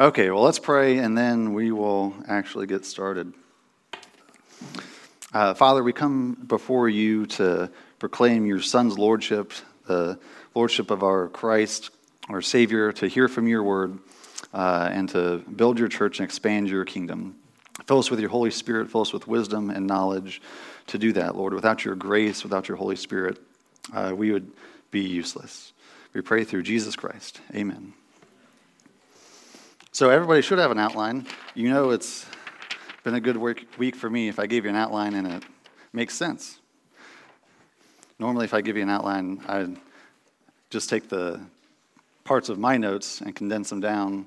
Okay, well, let's pray and then we will actually get started. Uh, Father, we come before you to proclaim your Son's lordship, the lordship of our Christ, our Savior, to hear from your word, uh, and to build your church and expand your kingdom. Fill us with your Holy Spirit, fill us with wisdom and knowledge to do that, Lord. Without your grace, without your Holy Spirit, uh, we would be useless. We pray through Jesus Christ. Amen. So everybody should have an outline. You know it's been a good work, week for me if I gave you an outline and it makes sense. Normally, if I give you an outline, I just take the parts of my notes and condense them down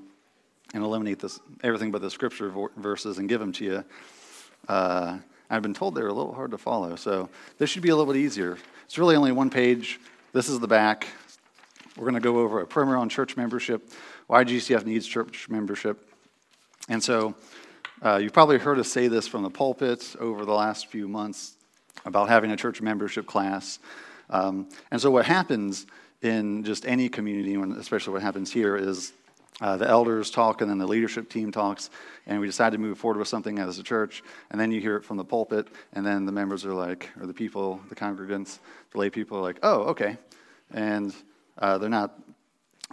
and eliminate this, everything but the scripture verses and give them to you. Uh, I've been told they're a little hard to follow, so this should be a little bit easier. It's really only one page. This is the back. We're going to go over a primer on church membership why GCF needs church membership. And so uh, you've probably heard us say this from the pulpit over the last few months about having a church membership class. Um, and so what happens in just any community, especially what happens here, is uh, the elders talk and then the leadership team talks, and we decide to move forward with something as a church, and then you hear it from the pulpit, and then the members are like, or the people, the congregants, the lay people are like, oh, okay. And uh, they're not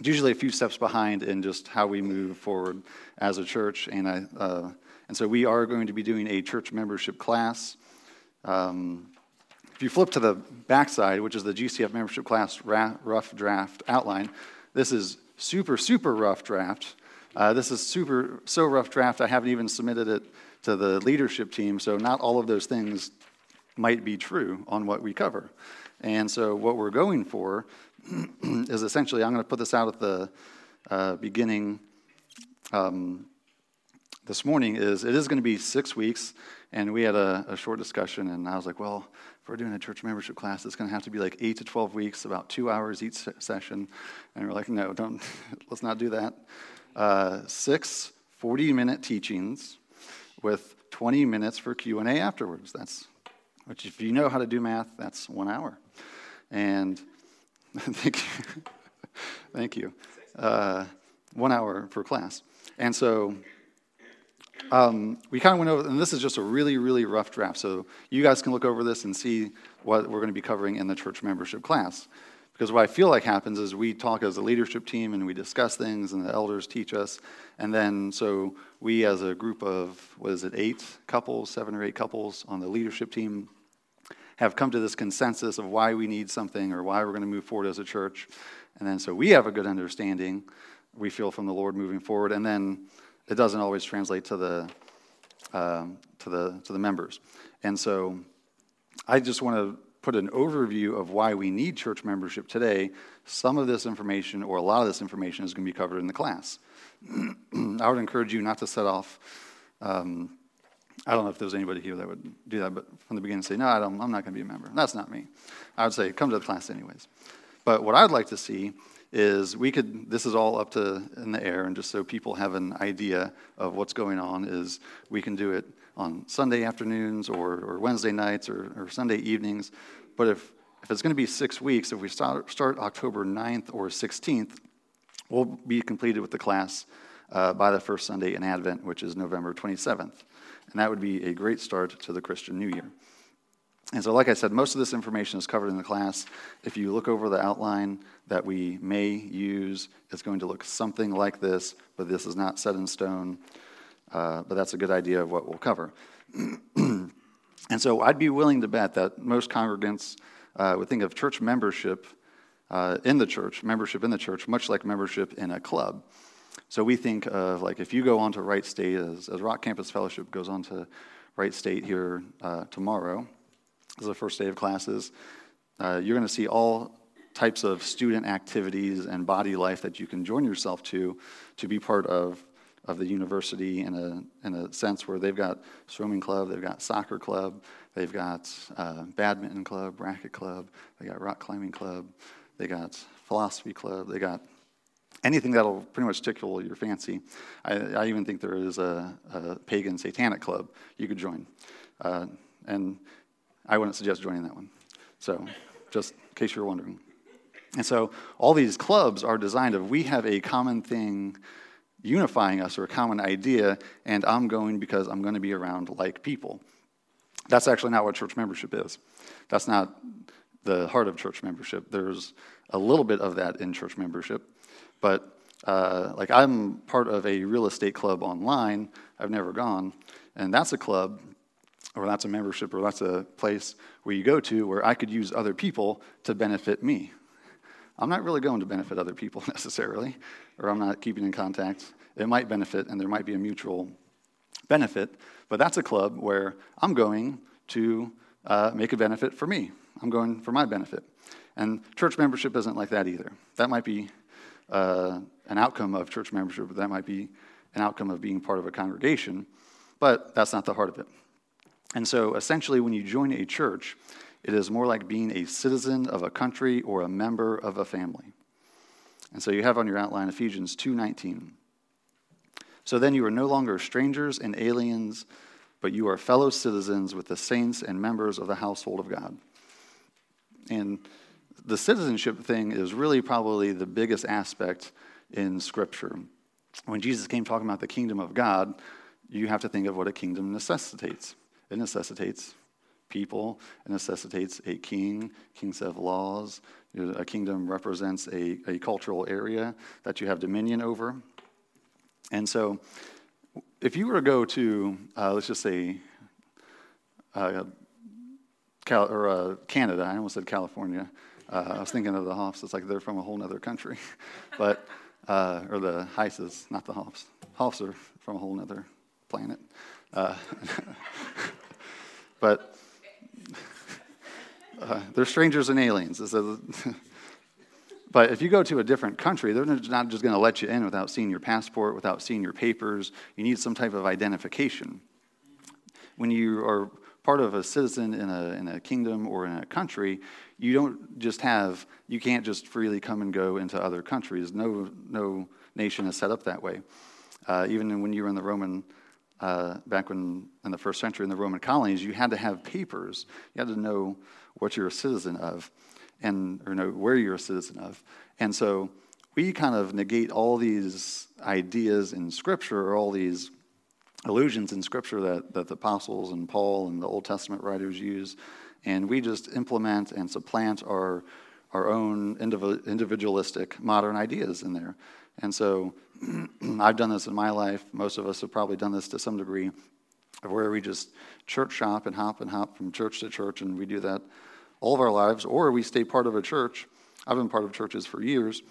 usually a few steps behind in just how we move forward as a church. And, I, uh, and so we are going to be doing a church membership class. Um, if you flip to the backside, which is the GCF membership class rough draft outline, this is super, super rough draft. Uh, this is super, so rough draft, I haven't even submitted it to the leadership team, so not all of those things might be true on what we cover. And so, what we're going for is essentially I'm going to put this out at the uh, beginning um, this morning. Is it is going to be six weeks, and we had a, a, short discussion, and I was like, well, if we're doing a church membership class, it's going to have to be like eight to twelve weeks, about two hours each session, and we're like, no, don't, let's not do that. Uh, six 40-minute teachings with 20 minutes for Q&A afterwards. That's, which if you know how to do math, that's one hour. And Thank you. Thank you. Uh, one hour per class. And so um, we kind of went over, and this is just a really, really rough draft. So you guys can look over this and see what we're going to be covering in the church membership class. Because what I feel like happens is we talk as a leadership team and we discuss things, and the elders teach us. And then, so we, as a group of, what is it, eight couples, seven or eight couples on the leadership team, have come to this consensus of why we need something or why we're going to move forward as a church. And then so we have a good understanding, we feel from the Lord moving forward. And then it doesn't always translate to the, um, to the, to the members. And so I just want to put an overview of why we need church membership today. Some of this information, or a lot of this information, is going to be covered in the class. I would encourage you not to set off um, I don't know if there's anybody here that would do that, but from the beginning say, no, I don't, I'm not going to be a member. That's not me. I would say, come to the class anyways. But what I'd like to see is we could, this is all up to in the air, and just so people have an idea of what's going on, is we can do it on Sunday afternoons or, or Wednesday nights or, or Sunday evenings. But if, if it's going to be six weeks, if we start, start October 9th or 16th, we'll be completed with the class uh, by the first Sunday in Advent, which is November 27th. And that would be a great start to the Christian New Year. And so, like I said, most of this information is covered in the class. If you look over the outline that we may use, it's going to look something like this, but this is not set in stone. Uh, but that's a good idea of what we'll cover. and so, I'd be willing to bet that most congregants uh, would think of church membership uh, in the church, membership in the church, much like membership in a club. So we think of like if you go on to Wright State, as, as Rock Campus Fellowship goes on to Wright State here uh, tomorrow, as the first day of classes, uh, you're going to see all types of student activities and body life that you can join yourself to to be part of of the university in a in a sense where they've got swimming club, they've got soccer club, they've got uh, badminton club, racket club, they got rock climbing club, they got philosophy club, they got anything that'll pretty much tickle your fancy. I, I even think there is a, a, pagan satanic club you could join. Uh, and I wouldn't suggest joining that one. So, just in case you're wondering. And so, all these clubs are designed of we have a common thing unifying us or a common idea, and I'm going because I'm going to be around like people. That's actually not what church membership is. That's not the heart of church membership. There's a little bit of that in church membership, but uh, like I'm part of a real estate club online. I've never gone, and that's a club, or that's a membership, or that's a place where you go to where I could use other people to benefit me. I'm not really going to benefit other people necessarily, or I'm not keeping in contact. It might benefit, and there might be a mutual benefit, but that's a club where I'm going to uh, make a benefit for me. I'm going for my benefit. And church membership isn't like that either. That might be uh, an outcome of church membership, but that might be an outcome of being part of a congregation, but that's not the heart of it. And so essentially, when you join a church, it is more like being a citizen of a country or a member of a family. And so you have on your outline Ephesians 2:19. So then you are no longer strangers and aliens, but you are fellow citizens with the saints and members of the household of God. And the citizenship thing is really probably the biggest aspect in Scripture. When Jesus came talking about the kingdom of God, you have to think of what a kingdom necessitates. It necessitates people, it necessitates a king, kings have laws. A kingdom represents a, a cultural area that you have dominion over. And so, if you were to go to, uh, let's just say, uh, Cal- or uh, Canada, I almost said California. Uh, I was thinking of the Hoffs. It's like they're from a whole other country. but, uh, or the Heises, not the Hoffs. Hoffs are from a whole other planet. Uh, but uh, they're strangers and aliens. but if you go to a different country, they're not just going to let you in without seeing your passport, without seeing your papers. You need some type of identification. When you are part of a citizen in a, in a kingdom or in a country, you don't just have, you can't just freely come and go into other countries. No, no nation is set up that way. Uh, even when you were in the Roman, uh, back when in the first century in the Roman colonies, you had to have papers. You had to know what you're a citizen of, and or know where you're a citizen of. And so we kind of negate all these ideas in Scripture, or all these allusions in Scripture that, that the apostles and Paul and the Old Testament writers use, and we just implement and supplant our, our own individualistic modern ideas in there. And so I've done this in my life. Most of us have probably done this to some degree, where we just church shop and hop and hop from church to church, and we do that all of our lives, or we stay part of a church. I've been part of churches for years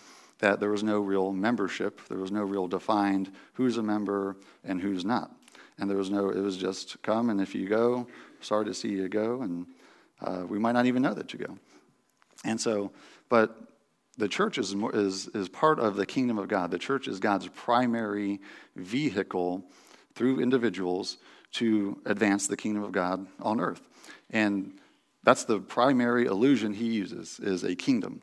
that there was no real membership, there was no real defined who's a member and who's not and there was no, it was just come, and if you go, sorry to see you go, and uh, we might not even know that you go. And so, but the church is, is, is part of the kingdom of God. The church is God's primary vehicle through individuals to advance the kingdom of God on earth. And that's the primary illusion he uses is a kingdom.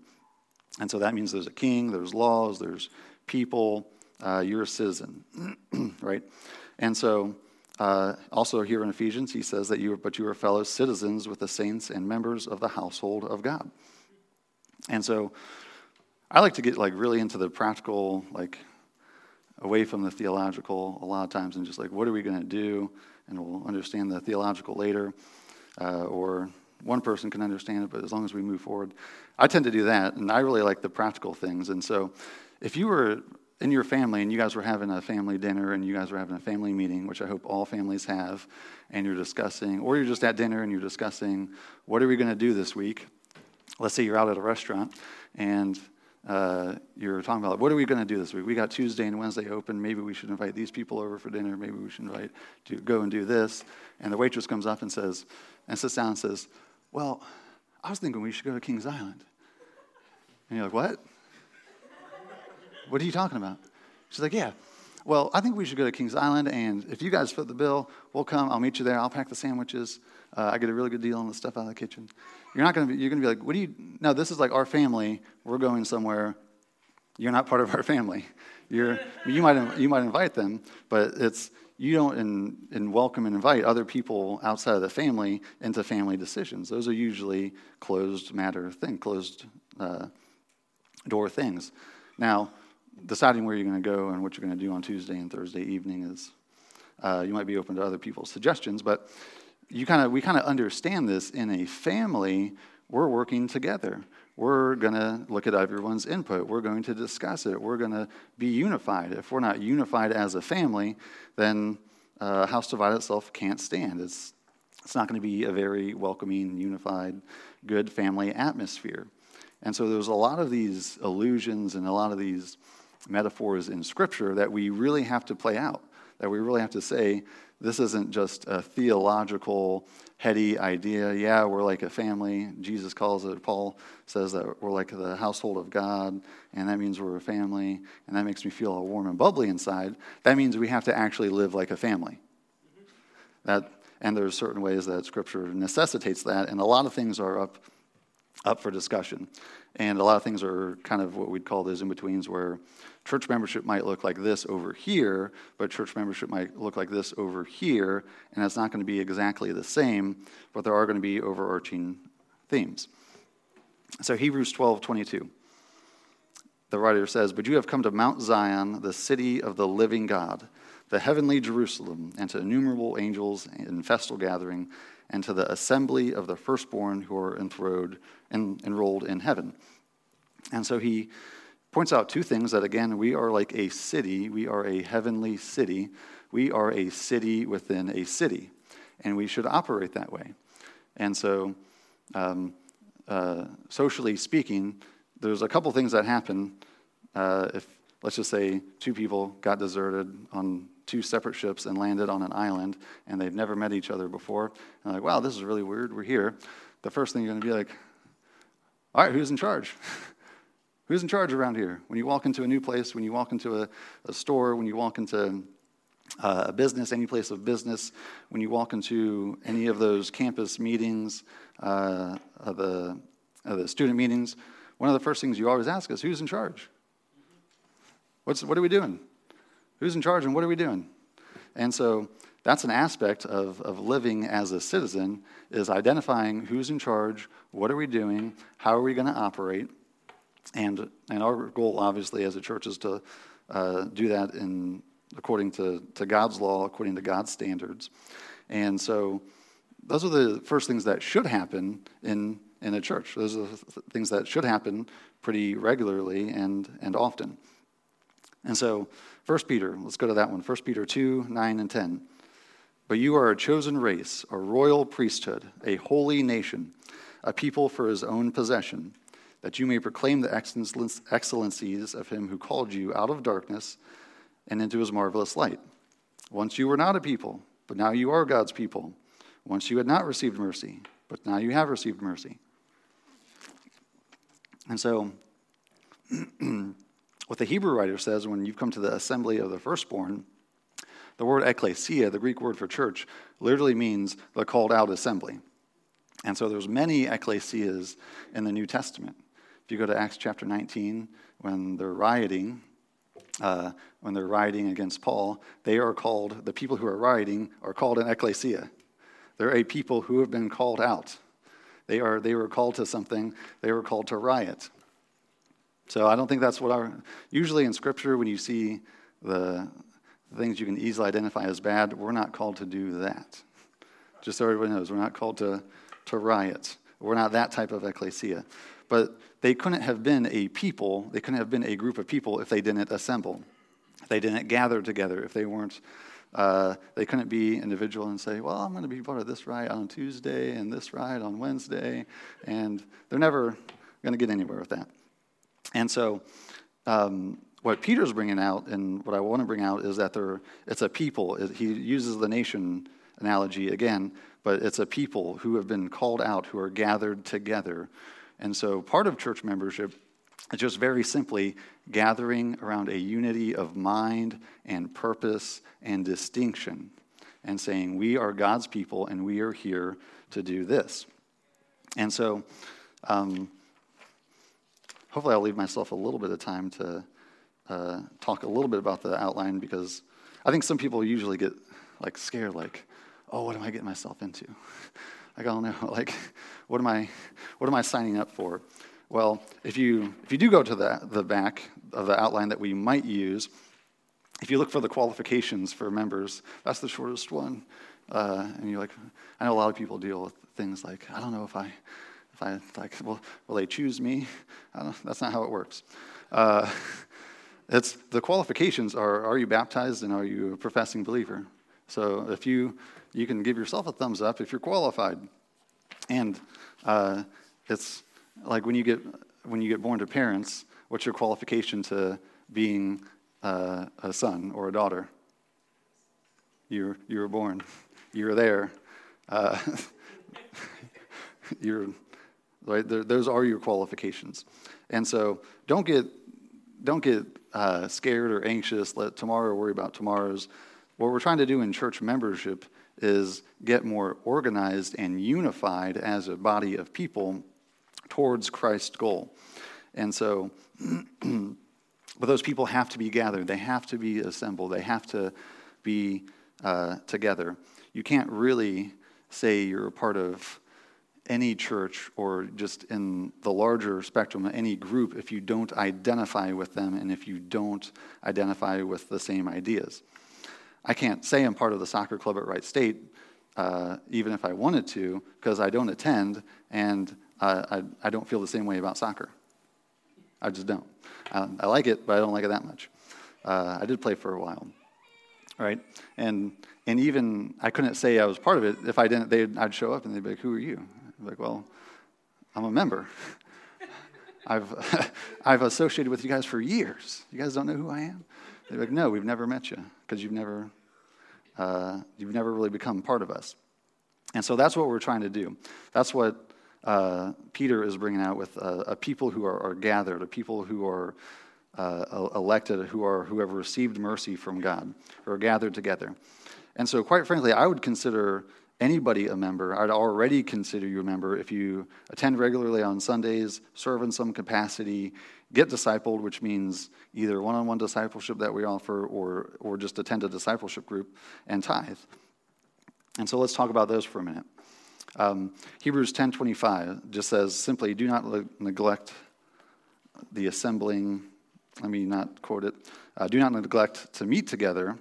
And so that means there's a king, there's laws, there's people, uh, you're a citizen, right? And so, uh, also here in Ephesians, he says that you are, but you are fellow citizens with the saints and members of the household of God. And so, I like to get like really into the practical, like away from the theological a lot of times, and just like what are we going to do, and we'll understand the theological later, uh, or one person can understand it, but as long as we move forward, I tend to do that, and I really like the practical things. And so, if you were in your family and you guys were having a family dinner and you guys were having a family meeting, which I hope all families have, and you're discussing, or you're just at dinner and you're discussing, what are we going to do this week? Let's say you're out at a restaurant and uh, you're talking about what are we going to do this week? We got Tuesday and Wednesday open. Maybe we should invite these people over for dinner. Maybe we should invite to go and do this. And the waitress comes up and says, and sits down and says, "Well, I was thinking we should go to Kings Island." And you're like, "What?" What are you talking about? She's like, Yeah. Well, I think we should go to Kings Island, and if you guys foot the bill, we'll come. I'll meet you there. I'll pack the sandwiches. Uh, I get a really good deal on the stuff out of the kitchen. You're not to be. You're to be like, what do you? No, this is like our family. We're going somewhere. You're not part of our family. You're. You might. You might invite them, but it's you don't in, in welcome and invite other people outside of the family into family decisions. Those are usually closed matter thing, closed uh, door things. Now, deciding where you're going to go and what you're going to do on Tuesday and Thursday evening is uh, you might be open to other people's suggestions, but you kind of we kind of understand this in a family. We're working together. We're going to look at everyone's input. We're going to discuss it. We're going to be unified. If we're not unified as a family, then uh, house divided itself can't stand. It's it's not going to be a very welcoming, unified, good family atmosphere. And so there's a lot of these illusions and a lot of these metaphors in Scripture that we really have to play out, that we really have to say, this isn't just a theological, heady idea. Yeah, we're like a family. Jesus calls it, Paul says that we're like the household of God, and that means we're a family, and that makes me feel all warm and bubbly inside. That means we have to actually live like a family. That, and there's certain ways that Scripture necessitates that, and a lot of things are up, up for discussion. And a lot of things are kind of what we'd call those in betweens where church membership might look like this over here, but church membership might look like this over here, and it's not going to be exactly the same, but there are going to be overarching themes. So Hebrews 12 22. The writer says, But you have come to Mount Zion, the city of the living God, the heavenly Jerusalem, and to innumerable angels in festal gathering, and to the assembly of the firstborn who are enthroned, en- enrolled in heaven. And so he points out two things that, again, we are like a city, we are a heavenly city, we are a city within a city, and we should operate that way. And so, um, uh, socially speaking, there's a couple things that happen uh, if, let's just say, two people got deserted on two separate ships and landed on an island, and they've never met each other before. And like, wow, this is really weird. We're here. The first thing you're going to be like, all right, who's in charge? who's in charge around here? When you walk into a new place, when you walk into a, a store, when you walk into uh, a business, any place of business, when you walk into any of those campus meetings, uh, the, the student meetings, one of the first things you always ask is, who's in charge? What's, what are we doing? Who's in charge and what are we doing? And so that's an aspect of, of living as a citizen is identifying who's in charge, what are we doing, how are we going to operate, and, and our goal, obviously, as a church is to uh, do that in, according to, to God's law, according to God's standards. And so those are the first things that should happen in, in a church. Those are the things that should happen pretty regularly and, and often. And so 1 Peter, let's go to that one. 1 Peter 2 9 and 10. But you are a chosen race, a royal priesthood, a holy nation, a people for his own possession, that you may proclaim the excellencies of him who called you out of darkness and into his marvelous light. Once you were not a people, but now you are God's people. Once you had not received mercy, but now you have received mercy. And so, What the Hebrew writer says when you've come to the assembly of the firstborn, the word ecclesia, the Greek word for church, literally means the called out assembly. And so there's many ecclesias in the New Testament. If you go to Acts chapter 19, when they're rioting, uh, when they're rioting against Paul, they are called, the people who are rioting are called an ecclesia. They're a people who have been called out. They, are, they were called to something, they were called to riot. So I don't think that's what our, usually in Scripture, when you see the things you can easily identify as bad, we're not called to do that. Just so everybody knows, we're not called to, to riot. We're not that type of ecclesia. But they couldn't have been a people, they couldn't have been a group of people if they didn't assemble, if they didn't gather together, if they weren't, uh, they couldn't be individual and say, well, I'm going to be part of this riot on Tuesday and this riot on Wednesday. And they're never going to get anywhere with that. And so, um, what Peter's bringing out, and what I want to bring out, is that there, it's a people. He uses the nation analogy again, but it's a people who have been called out, who are gathered together. And so, part of church membership is just very simply gathering around a unity of mind and purpose and distinction, and saying, We are God's people, and we are here to do this. And so, um, hopefully I'll leave myself a little bit of time to uh, talk a little bit about the outline because I think some people usually get like scared, like, oh, what am I getting myself into? like, I don't know, like, what am I, what am I signing up for? Well, if you, if you do go to the, the back of the outline that we might use, if you look for the qualifications for members, that's the shortest one. Uh, and you're like, I know a lot of people deal with things like, I don't know if I, I like, well, will they choose me? that's not how it works. Uh, it's the qualifications are: Are you baptized and are you a professing believer? So if you you can give yourself a thumbs up if you're qualified, and uh, it's like when you get when you get born to parents, what's your qualification to being uh, a son or a daughter? You you were born, you were there. Uh, you're right. Those are your qualifications, and so don't get don't get uh, scared or anxious. Let tomorrow worry about tomorrow's. What we're trying to do in church membership is get more organized and unified as a body of people towards Christ's goal. And so, but those people have to be gathered, they have to be assembled, they have to be uh, together. You can't really say you're a part of any church or just in the larger spectrum, of any group, if you don't identify with them and if you don't identify with the same ideas. I can't say I'm part of the soccer club at Wright State, uh, even if I wanted to, because I don't attend and uh, I, I don't feel the same way about soccer. I just don't. Um, I like it, but I don't like it that much. Uh, I did play for a while, right? And and even I couldn't say I was part of it if I didn't. They'd, I'd show up and they'd be like, "Who are you?" Like, well, I'm a member. I've, I've associated with you guys for years. You guys don't know who I am? They're like, no, we've never met you because you've never, uh, you've never really become part of us. And so that's what we're trying to do. That's what uh, Peter is bringing out with uh, a people who are, are, gathered, a people who are uh, elected, who are who have received mercy from God, who are gathered together. And so, quite frankly, I would consider anybody a member. I'd already consider you a member if you attend regularly on Sundays, serve in some capacity, get discipled, which means either one on one discipleship that we offer or, or just attend a discipleship group, and tithe. And so let's talk about those for a minute. Um, Hebrews 10:25 just says simply, "Do not neglect the assembling." Let me not quote it. Uh, Do not neglect to meet together,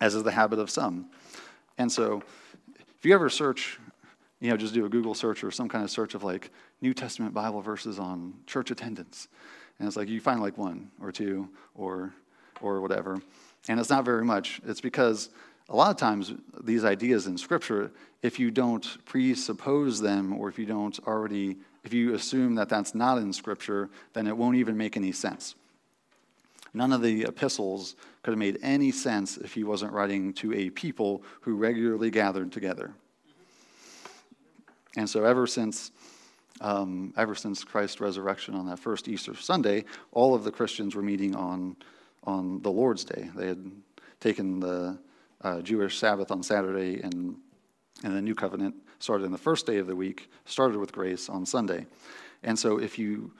as is the habit of some. And so, if you ever search, you know, just do a Google search or some kind of search of like New Testament Bible verses on church attendance, and it's like you find like one or two or or whatever, and it's not very much. It's because a lot of times these ideas in Scripture, if you don't presuppose them or if you don't already, if you assume that that's not in Scripture, then it won't even make any sense. None of the epistles could have made any sense if he wasn't writing to a people who regularly gathered together. And so, ever since, um, ever since Christ's resurrection on that first Easter Sunday, all of the Christians were meeting on, on the Lord's Day. They had taken the uh, Jewish Sabbath on Saturday, and, and the New Covenant started in the first day of the week, started with grace on Sunday. And so, if you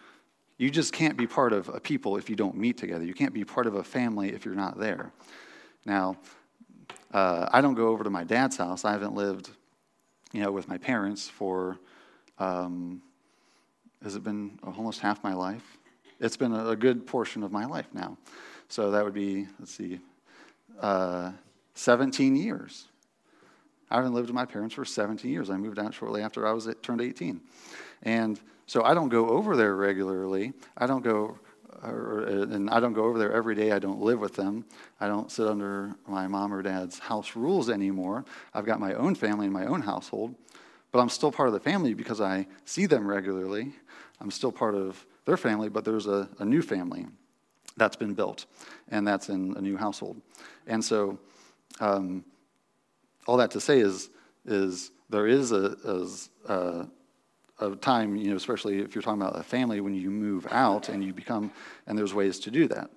you just can't be part of a people if you don't meet together. You can't be part of a family if you're not there. Now, uh, I don't go over to my dad's house. I haven't lived, you know, with my parents for, um, has it been almost half my life? It's been a, good portion of my life now. So that would be, let's see, uh, 17 years. I haven't lived with my parents for 17 years. I moved out shortly after I was turned 18. And so I don't go over there regularly. I don't go, or, and I don't go over there every day. I don't live with them. I don't sit under my mom or dad's house rules anymore. I've got my own family and my own household, but I'm still part of the family because I see them regularly. I'm still part of their family, but there's a, a new family that's been built, and that's in a new household. And so, um, all that to say is, is there is a, a, a of time, you know, especially if you're talking about a family, when you move out and you become, and there's ways to do that.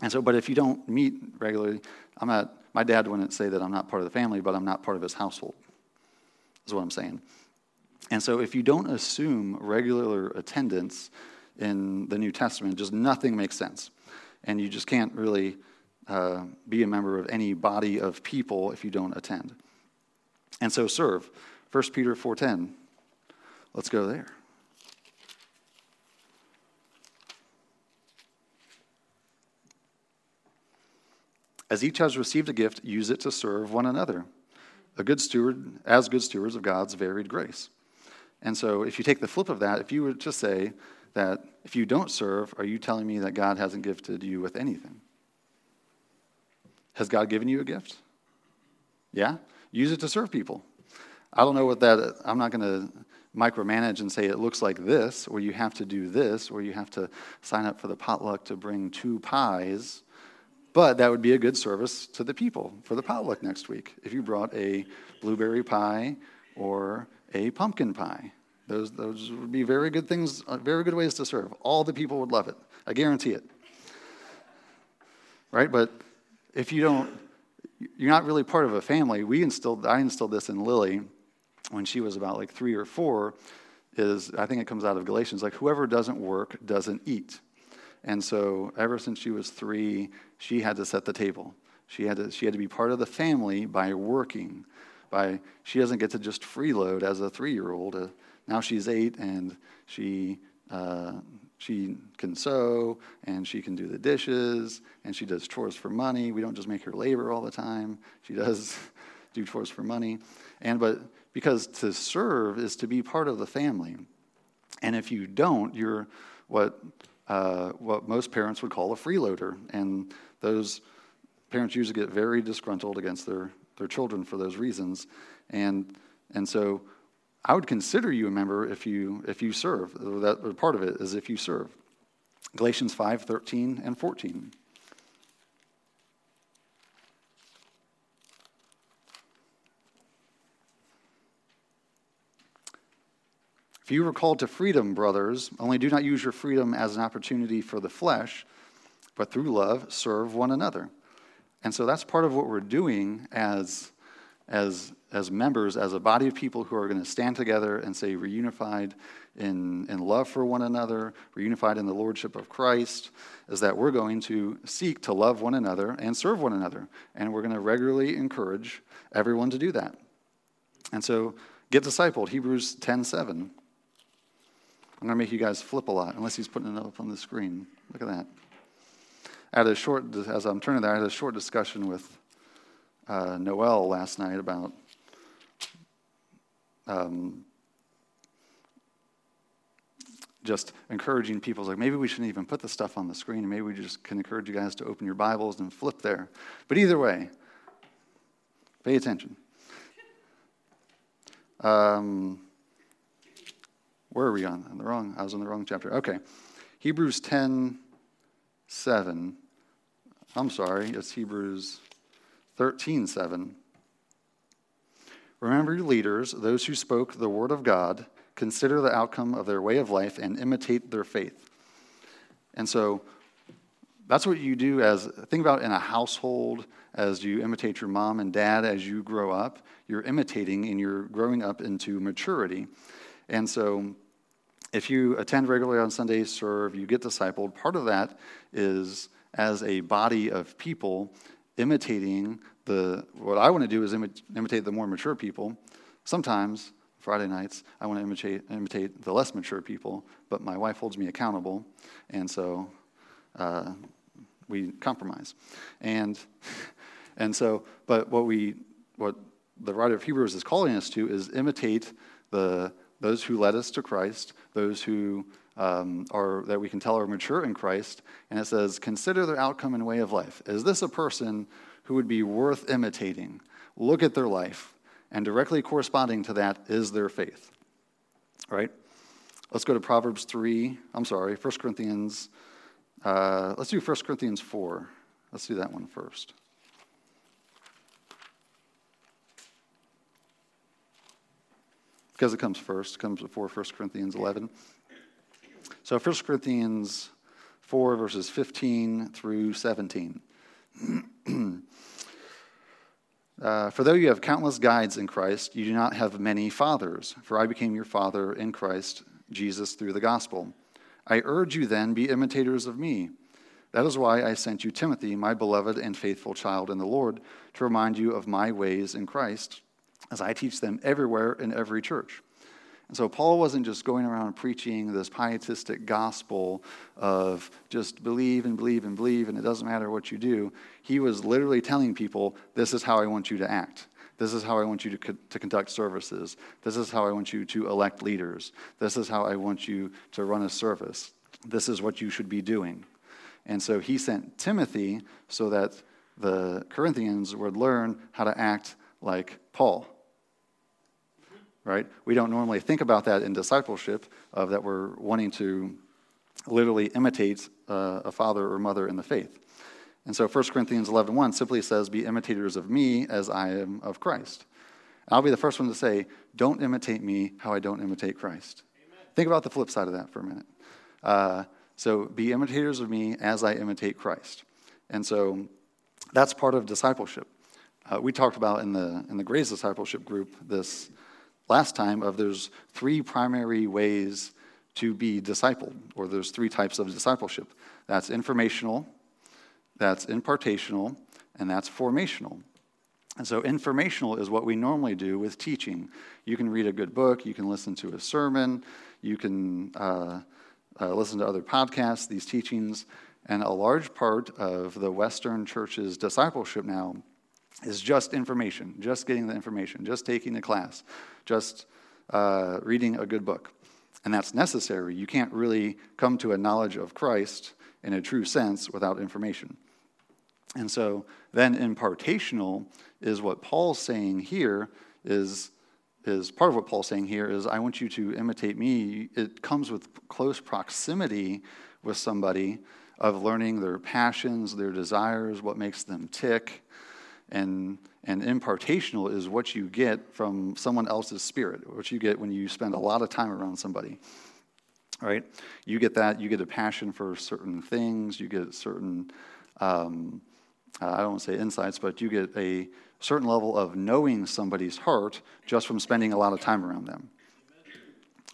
And so, but if you don't meet regularly, I'm not, my dad wouldn't say that I'm not part of the family, but I'm not part of his household, is what I'm saying. And so, if you don't assume regular attendance in the New Testament, just nothing makes sense. And you just can't really uh, be a member of any body of people if you don't attend. And so, serve. 1 Peter 4.10 Let's go there. As each has received a gift, use it to serve one another. A good steward, as good stewards of God's varied grace. And so, if you take the flip of that, if you were to say that if you don't serve, are you telling me that God hasn't gifted you with anything? Has God given you a gift? Yeah? Use it to serve people. I don't know what that, I'm not going to micromanage and say it looks like this, or you have to do this, or you have to sign up for the potluck to bring two pies. But that would be a good service to the people for the potluck next week if you brought a blueberry pie or a pumpkin pie. Those, those would be very good things, uh, very good ways to serve. All the people would love it. I guarantee it. Right? But if you don't, you're not really part of a family. We instilled, I instilled this in Lily when she was about like three or four. Is I think it comes out of Galatians, like whoever doesn't work doesn't eat. And so ever since she was three, she had to set the table. She had to, she had to be part of the family by working. By she doesn't get to just freeload as a three-year-old. Uh, now she's eight and she uh, she can sew and she can do the dishes and she does chores for money. We don't just make her labor all the time. She does do chores for money. And but because to serve is to be part of the family. And if you don't, you're what uh, what most parents would call a freeloader. And those parents usually get very disgruntled against their, their children for those reasons. And, and so I would consider you a member if you, if you serve. That part of it is if you serve. Galatians 5 13 and 14. If you were called to freedom, brothers, only do not use your freedom as an opportunity for the flesh, but through love serve one another. And so that's part of what we're doing as, as, as members, as a body of people who are going to stand together and say, reunified in, in love for one another, reunified in the lordship of Christ, is that we're going to seek to love one another and serve one another. And we're going to regularly encourage everyone to do that. And so get discipled, Hebrews 10 7. I'm going to make you guys flip a lot, unless he's putting it up on the screen. Look at that. I had a short, as I'm turning there, I had a short discussion with uh, Noel last night about um, just encouraging people. Like maybe we shouldn't even put the stuff on the screen. Maybe we just can encourage you guys to open your Bibles and flip there. But either way, pay attention. Um, where are we on? On the wrong, I was in the wrong chapter. Okay. Hebrews 10, 7. I'm sorry, it's Hebrews 13, 7. Remember your leaders, those who spoke the word of God, consider the outcome of their way of life and imitate their faith. And so that's what you do as think about in a household as you imitate your mom and dad as you grow up you're imitating and you're growing up into maturity and so if you attend regularly on Sundays, serve, you get discipled, part of that is as a body of people imitating the, what I want to do is imitate the more mature people. Sometimes, Friday nights, I want to imitate, imitate the less mature people, but my wife holds me accountable, and so uh, we compromise. And, and so, but what we, what the writer of Hebrews is calling us to is imitate the those who led us to Christ, those who um, are that we can tell are mature in Christ. And it says, consider their outcome and way of life. Is this a person who would be worth imitating? Look at their life, and directly corresponding to that is their faith. Right? Let's go to Proverbs 3. I'm sorry, 1 Corinthians. Uh, let's do 1 Corinthians 4. Let's do that one first. Because it comes first, comes before 1 Corinthians 11. So 1 Corinthians 4, verses 15 through 17. uh, for though you have countless guides in Christ, you do not have many fathers, for I became your father in Christ Jesus through the gospel. I urge you then, be imitators of me. That is why I sent you Timothy, my beloved and faithful child in the Lord, to remind you of my ways in Christ as I teach them everywhere in every church. And so Paul wasn't just going around preaching this pietistic gospel of just believe and believe and believe, and it doesn't matter what you do. He was literally telling people, this is how I want you to act. This is how I want you to, co- to conduct services. This is how I want you to elect leaders. This is how I want you to run a service. This is what you should be doing. And so he sent Timothy so that the Corinthians would learn how to act like Paul right? We don't normally think about that in discipleship, of that we're wanting to literally imitate uh, a father or mother in the faith. And so 1 Corinthians 11.1 1 simply says, Be imitators of me as I am of Christ. I'll be the first one to say, Don't imitate me how I don't imitate Christ. Amen. Think about the flip side of that for a minute. Uh, so be imitators of me as I imitate Christ. And so that's part of discipleship. Uh, we talked about in the, in the Grace Discipleship group this last time of there's three primary ways to be discipled, or there's three types of discipleship. That's informational, that's impartational, and that's formational. And so, informational is what we normally do with teaching. You can read a good book, you can listen to a sermon, you can uh, uh, listen to other podcasts, these teachings. And a large part of the Western church's discipleship now is just information, just getting the information, just taking the class, just uh, reading a good book. And that's necessary. You can't really come to a knowledge of Christ in a true sense without information. And so then impartational is what Paul's saying here is is part of what Paul's saying here is I want you to imitate me. It comes with close proximity with somebody of learning their passions, their desires, what makes them tick, and, and impartational is what you get from someone else's spirit, what you get when you spend a lot of time around somebody. Right? You get that, you get a passion for certain things, you get certain, um, I don't want to say insights, but you get a certain level of knowing somebody's heart just from spending a lot of time around them.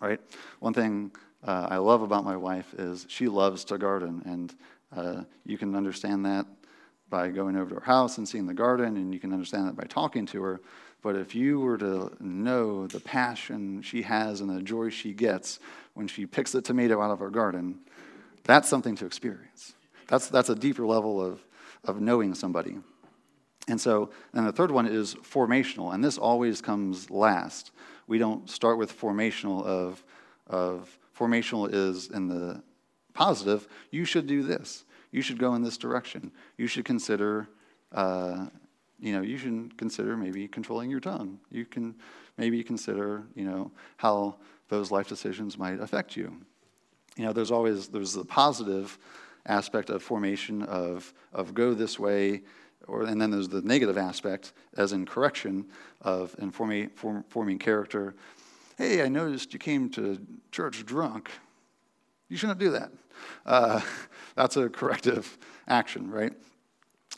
Right? One thing uh, I love about my wife is she loves to garden, and uh, you can understand that by going over to her house and seeing the garden, and you can understand that by talking to her. But if you were to know the passion she has and the joy she gets when she picks a tomato out of her garden, that's something to experience. That's, that's a deeper level of, of knowing somebody. And so, and the third one is formational, and this always comes last. We don't start with formational of, of formational is in the positive, you should do this you should go in this direction. You should consider, uh, you know, you should consider maybe controlling your tongue. You can maybe consider, you know, how those life decisions might affect you. You know, there's always there's the positive aspect of formation of of go this way, or and then there's the negative aspect, as in correction of informing form, forming character. Hey, I noticed you came to church drunk. You shouldn't do that. Uh, that's a corrective action, right?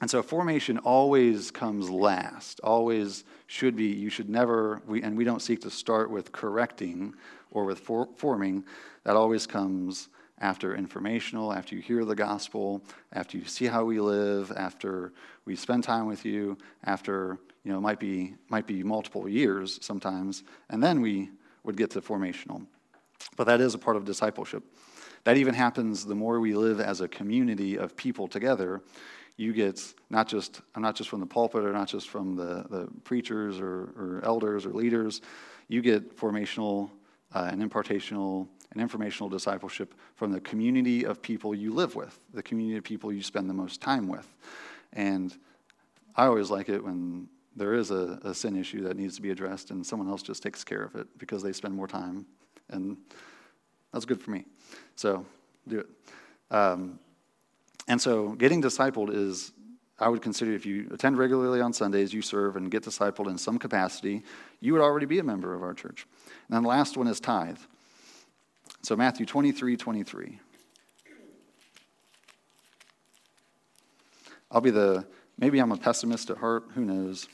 And so formation always comes last, always should be. You should never, we, and we don't seek to start with correcting or with for, forming. That always comes after informational, after you hear the gospel, after you see how we live, after we spend time with you, after, you know, it might be, might be multiple years sometimes, and then we would get to formational. But that is a part of discipleship. That even happens the more we live as a community of people together. You get not just, I'm not just from the pulpit or not just from the, the preachers or, or elders or leaders, you get formational uh, and impartational and informational discipleship from the community of people you live with, the community of people you spend the most time with. And I always like it when there is a, a, sin issue that needs to be addressed and someone else just takes care of it because they spend more time. And that's good for me. So do it. Um, and so getting discipled is, I would consider if you attend regularly on Sundays, you serve and get discipled in some capacity, you would already be a member of our church. And then the last one is tithe. So Matthew 23 23. I'll be the, maybe I'm a pessimist at heart, who knows?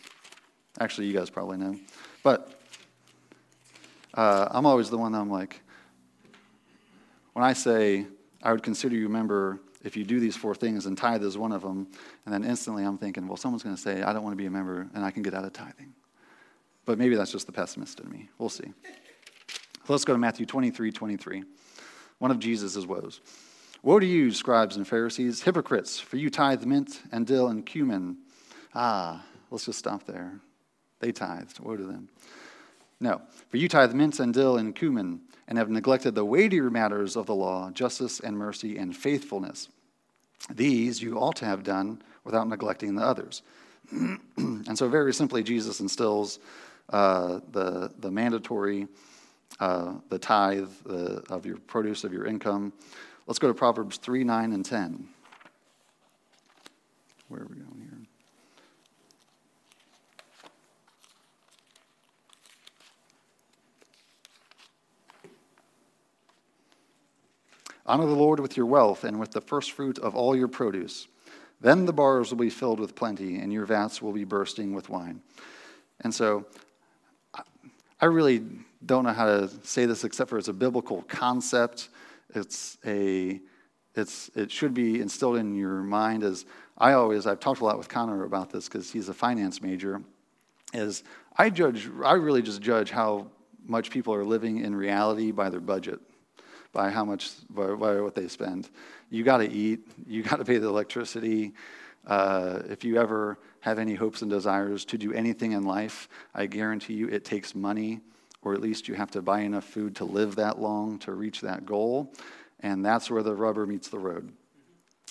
Actually, you guys probably know. But uh, I'm always the one that I'm like, when I say, I would consider you a member if you do these four things, and tithe is one of them, and then instantly I'm thinking, well, someone's going to say, I don't want to be a member, and I can get out of tithing. But maybe that's just the pessimist in me. We'll see. Let's go to Matthew 23 23, one of Jesus' woes. Woe to you, scribes and Pharisees, hypocrites, for you tithe mint and dill and cumin. Ah, let's just stop there. They tithed. Woe to them. No, for you tithe mint and dill and cumin, and have neglected the weightier matters of the law, justice and mercy and faithfulness. These you ought to have done without neglecting the others. and so, very simply, Jesus instills uh, the, the mandatory, uh, the tithe the, of your produce of your income. Let's go to Proverbs 3, 9, and 10. Where are we going here? Honor the Lord with your wealth and with the first fruit of all your produce. Then the bars will be filled with plenty, and your vats will be bursting with wine. And so, I really don't know how to say this except for it's a biblical concept. It's a, it's, it should be instilled in your mind as I always, I've talked a lot with Connor about this because he's a finance major, is I judge, I really just judge how much people are living in reality by their budget by how much, by, by what they spend. You got to eat, you got to pay the electricity. Uh, if you ever have any hopes and desires to do anything in life, I guarantee you it takes money, or at least you have to buy enough food to live that long to reach that goal. And that's where the rubber meets the road.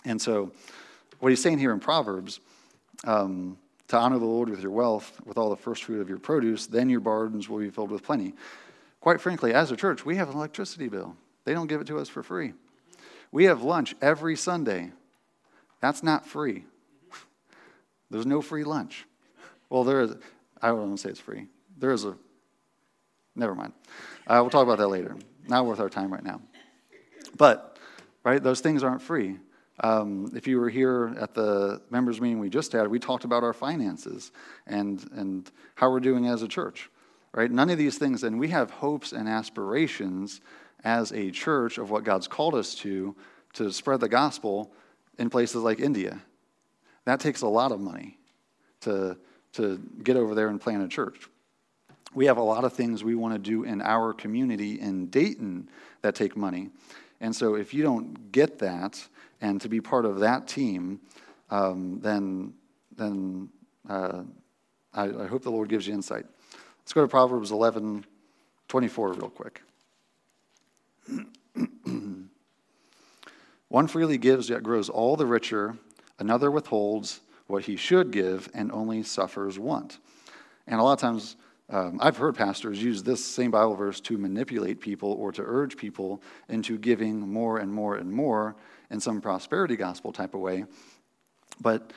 And so, what he's saying here in Proverbs, um, to honor the Lord with your wealth, with all the first fruit of your produce, then your barns will be filled with plenty. Quite frankly, as a church, we have an electricity bill. They don't give it to us for free. We have lunch every Sunday. That's not free. There's no free lunch. Well, there is, I don't say it's free. There is a, never mind. Uh, we'll talk about that later. Not worth our time right now. But, right, those things aren't free. Um, if you were here at the members' meeting we just had, we talked about our finances and, and how we're doing as a church, right? None of these things, and we have hopes and aspirations as a church of what God's called us to, to spread the gospel in places like India. That takes a lot of money to, to get over there and plant a church. We have a lot of things we want to do in our community in Dayton that take money. And so if you don't get that and to be part of that team, um, then, then uh, I, I hope the Lord gives you insight. Let's go to Proverbs 11 24 real quick. One freely gives, yet grows all the richer. Another withholds what he should give and only suffers want. And a lot of times, um, I've heard pastors use this same Bible verse to manipulate people or to urge people into giving more and more and more in some prosperity gospel type of way. But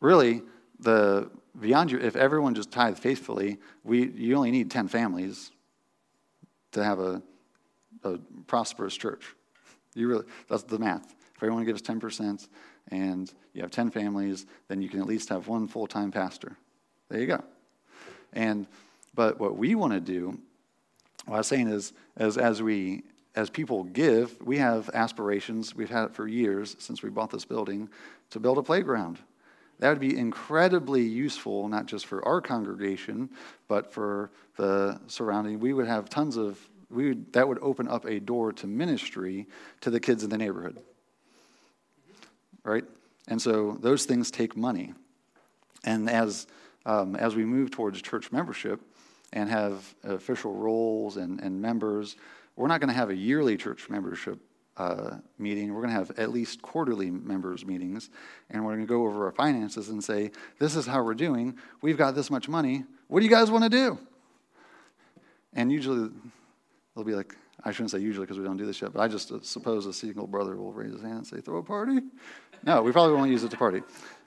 really, the beyond you, if everyone just tithe faithfully, we you only need ten families to have a a prosperous church. You really, that's the math. If everyone gives 10% and you have 10 families, then you can at least have one full time pastor. There you go. And, but what we want to do, what I was saying is, as, as we, as people give, we have aspirations, we've had it for years since we bought this building, to build a playground. That would be incredibly useful, not just for our congregation, but for the surrounding. We would have tons of we would, that would open up a door to ministry to the kids in the neighborhood. Right? And so those things take money. And as, um, as we move towards church membership and have official roles and, and members, we're not going to have a yearly church membership uh, meeting. We're going to have at least quarterly members' meetings, and we're going to go over our finances and say, This is how we're doing. We've got this much money. What do you guys want to do? And usually They'll be like, I shouldn't say usually because we don't do this yet, but I just uh, suppose a single brother will raise his hand and say, throw a party? No, we probably won't use it to party.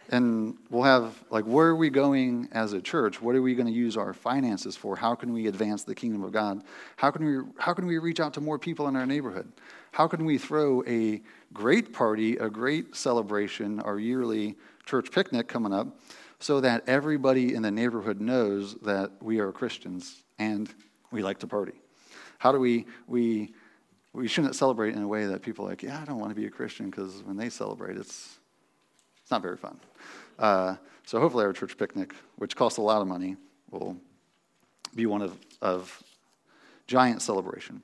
And we'll have, like, where are we going as a church? What are we going to use our finances for? How can we advance the kingdom of God? How can we, how can we reach out to more people in our neighborhood? How can we throw a great party, a great celebration, our yearly church picnic coming up, so that everybody in the neighborhood knows that we are Christians and we like to party? How do we, we, we shouldn't celebrate in a way that people are like, yeah, I don't want to be a Christian because when they celebrate, it's, it's not very fun. Uh, so hopefully our church picnic, which costs a lot of money, will be one of, of giant celebration.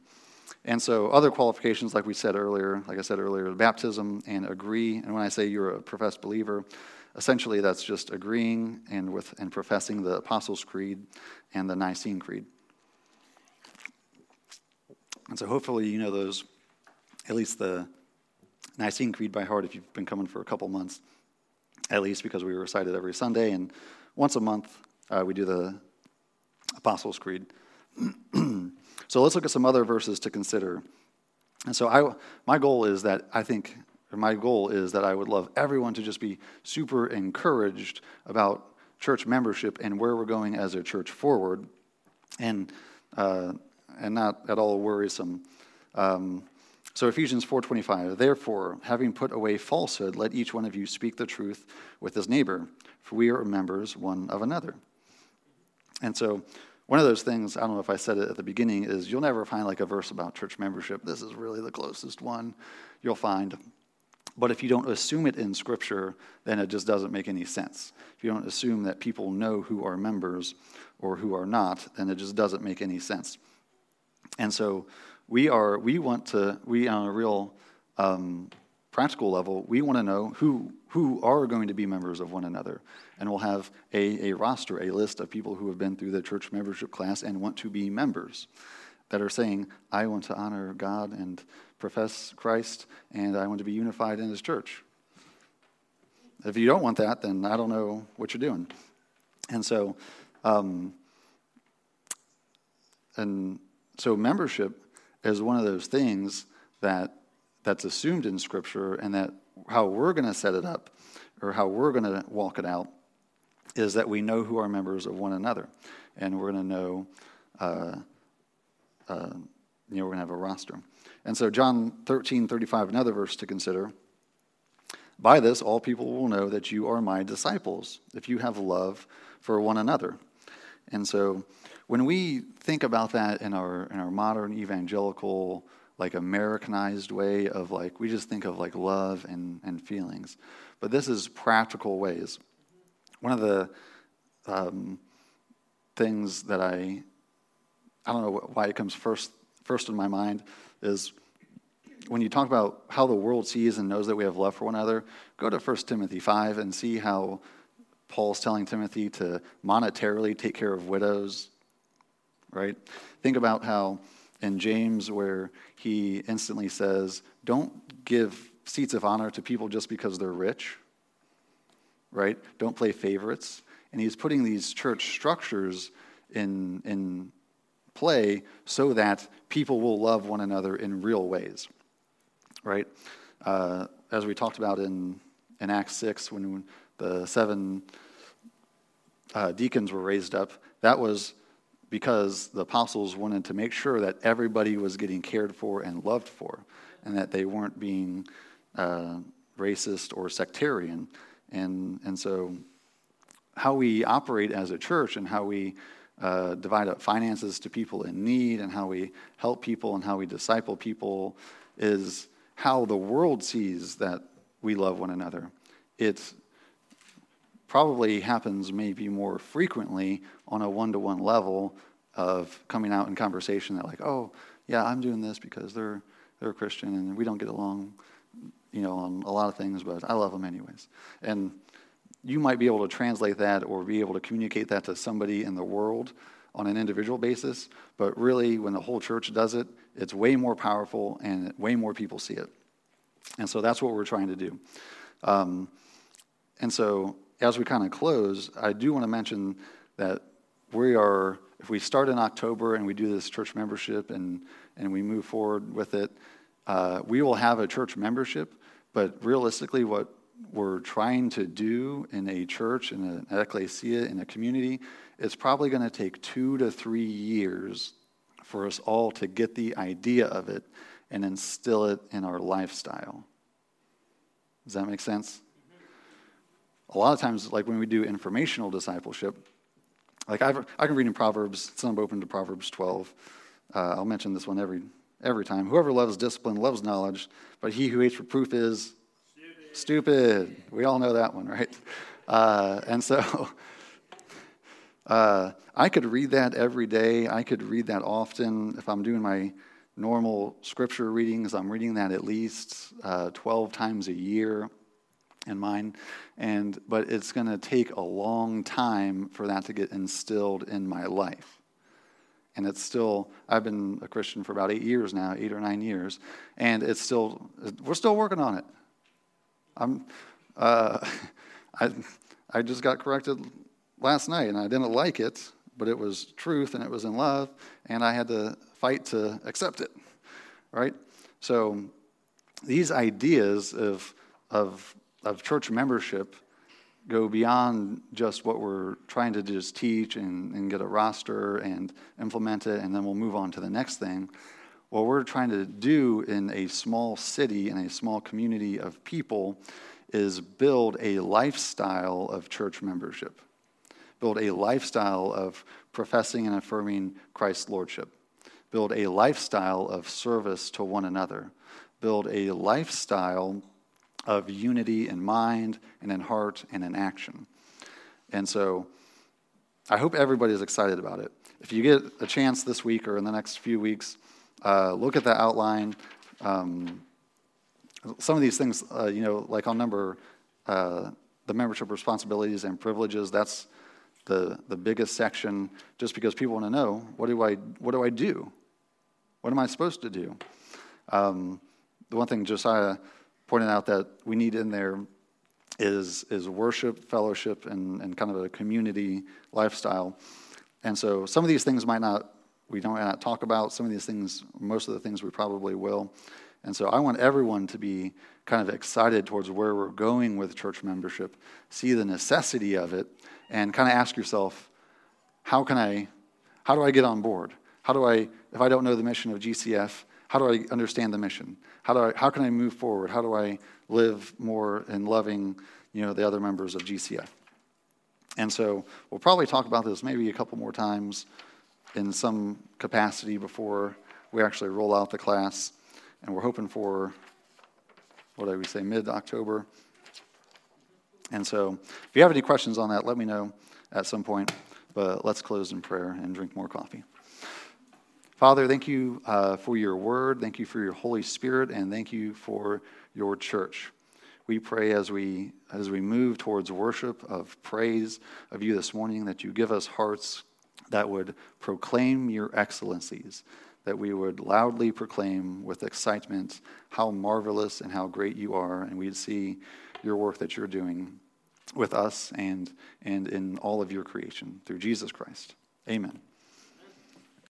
And so, other qualifications, like we said earlier, like I said earlier, baptism and agree. And when I say you're a professed believer, essentially that's just agreeing and with and professing the Apostles' Creed and the Nicene Creed. And so, hopefully, you know those, at least the Nicene Creed by heart if you've been coming for a couple months, at least because we recite it every Sunday. And once a month, uh, we do the Apostles' Creed. so let's look at some other verses to consider. And so I, my goal is that I think, or my goal is that I would love everyone to just be super encouraged about church membership and where we're going as a church forward, and uh, and not at all worrisome. Um, so Ephesians 4:25, therefore, having put away falsehood, let each one of you speak the truth with his neighbor, for we are members one of another. And so one of those things, I don't know if I said it at the beginning, is you'll never find like a verse about church membership. This is really the closest one you'll find. But if you don't assume it in Scripture, then it just doesn't make any sense. If you don't assume that people know who are members or who are not, then it just doesn't make any sense. And so we are we want to we on a real um, practical level we want to know who who are going to be members of one another. And we'll have a, a roster a list of people who have been through the church membership class and want to be members that are saying i want to honor god and profess christ and i want to be unified in his church. If you don't want that then i don't know what you're doing. And so um, and so membership is one of those things that that's assumed in Scripture, and that how we're going to set it up or how we're going to walk it out is that we know who are members of one another, and we're going to know, uh, uh, you know, we're going to have a roster. And so, John 13, 35, another verse to consider. By this, all people will know that you are my disciples, if you have love for one another. And so, when we think about that in our in our modern evangelical like Americanized way of like we just think of like love and, and feelings, but this is practical ways. One of the um, things that I I don't know why it comes first first in my mind is when you talk about how the world sees and knows that we have love for one another, go to 1 Timothy 5 and see how Paul's telling Timothy to monetarily take care of widows right? Think about how in James, where he instantly says, Don't give seats of honor to people just because they're rich, right? Don't play favorites. And he's putting these church structures in, in play so that people will love one another in real ways, right? Uh, as we talked about in, in Acts 6, when the seven uh, deacons were raised up, that was because the apostles wanted to make sure that everybody was getting cared for and loved for, and that they weren't being uh, racist or sectarian. And, and so, how we operate as a church and how we uh, divide up finances to people in need and how we help people and how we disciple people is how the world sees that we love one another. It's probably happens maybe more frequently on a one to one level of coming out in conversation that, like, oh, yeah, I'm doing this because they're, they're a Christian and we don't get along, you know, on a lot of things, but I love them anyways. And you might be able to translate that or be able to communicate that to somebody in the world on an individual basis, but really, when the whole church does it, it's way more powerful and way more people see it. And so that's what we're trying to do. Um, and so as we kind of close, I do want to mention that we are, if we start in October and we do this church membership and, and we move forward with it, uh, we will have a church membership, but realistically, what we're trying to do in a church, in an ecclesia, in a community, it's probably going to take two to three years for us all to get the idea of it and instill it in our lifestyle. Does that make sense? A lot of times, like when we do informational discipleship, like I've, I can read in Proverbs, some open to Proverbs 12. Uh, I'll mention this one every, every time. Whoever loves discipline loves knowledge, but he who hates reproof is stupid. stupid. We all know that one, right? Uh, and so, Uh, I could read that every day. I could read that often. If I'm doing my normal scripture readings, I'm reading that at least uh, 12 times a year in mine. And, but it's going to take a long time for that to get instilled in my life. And it's still, I've been a Christian for about eight years now, eight or nine years, and it's still, we're still working on it. I'm, uh, I, I just got corrected last night, and I didn't like it, but it was truth and it was in love, and I had to fight to accept it, right? So these ideas of, of, of church membership go beyond just what we're trying to just teach and, and get a roster and implement it, and then we'll move on to the next thing. What we're trying to do in a small city, in a small community of people, is build a lifestyle of church membership, build a lifestyle of professing and affirming Christ's lordship, build a lifestyle of service to one another, build a lifestyle of unity in mind and in heart and in action. And so I hope everybody is excited about it. If you get a chance this week or in the next few weeks, uh, look at the outline. Um, some of these things, uh, you know, like on number, uh, the membership responsibilities and privileges, that's the, the biggest section just because people want to know what do I, what do I do? What am I supposed to do? Um, the one thing Josiah pointed out that we need in there is, is worship, fellowship, and, and kind of a community lifestyle. And so some of these things might not, we don't not talk about. Some of these things, most of the things we probably will. And so I want everyone to be kind of excited towards where we're going with church membership, see the necessity of it, and kind of ask yourself, how can I, how do I get on board? How do I, if I don't know the mission of GCF, how do I understand the mission? How, do I, how can I move forward? How do I live more in loving you know, the other members of GCF? And so we'll probably talk about this maybe a couple more times in some capacity before we actually roll out the class. And we're hoping for, what did we say, mid October. And so if you have any questions on that, let me know at some point. But let's close in prayer and drink more coffee. Father, thank you uh, for your word. Thank you for your Holy Spirit, and thank you for your church. We pray as we, as we move towards worship of praise of you this morning that you give us hearts that would proclaim your excellencies, that we would loudly proclaim with excitement how marvelous and how great you are, and we'd see your work that you're doing with us and, and in all of your creation through Jesus Christ. Amen.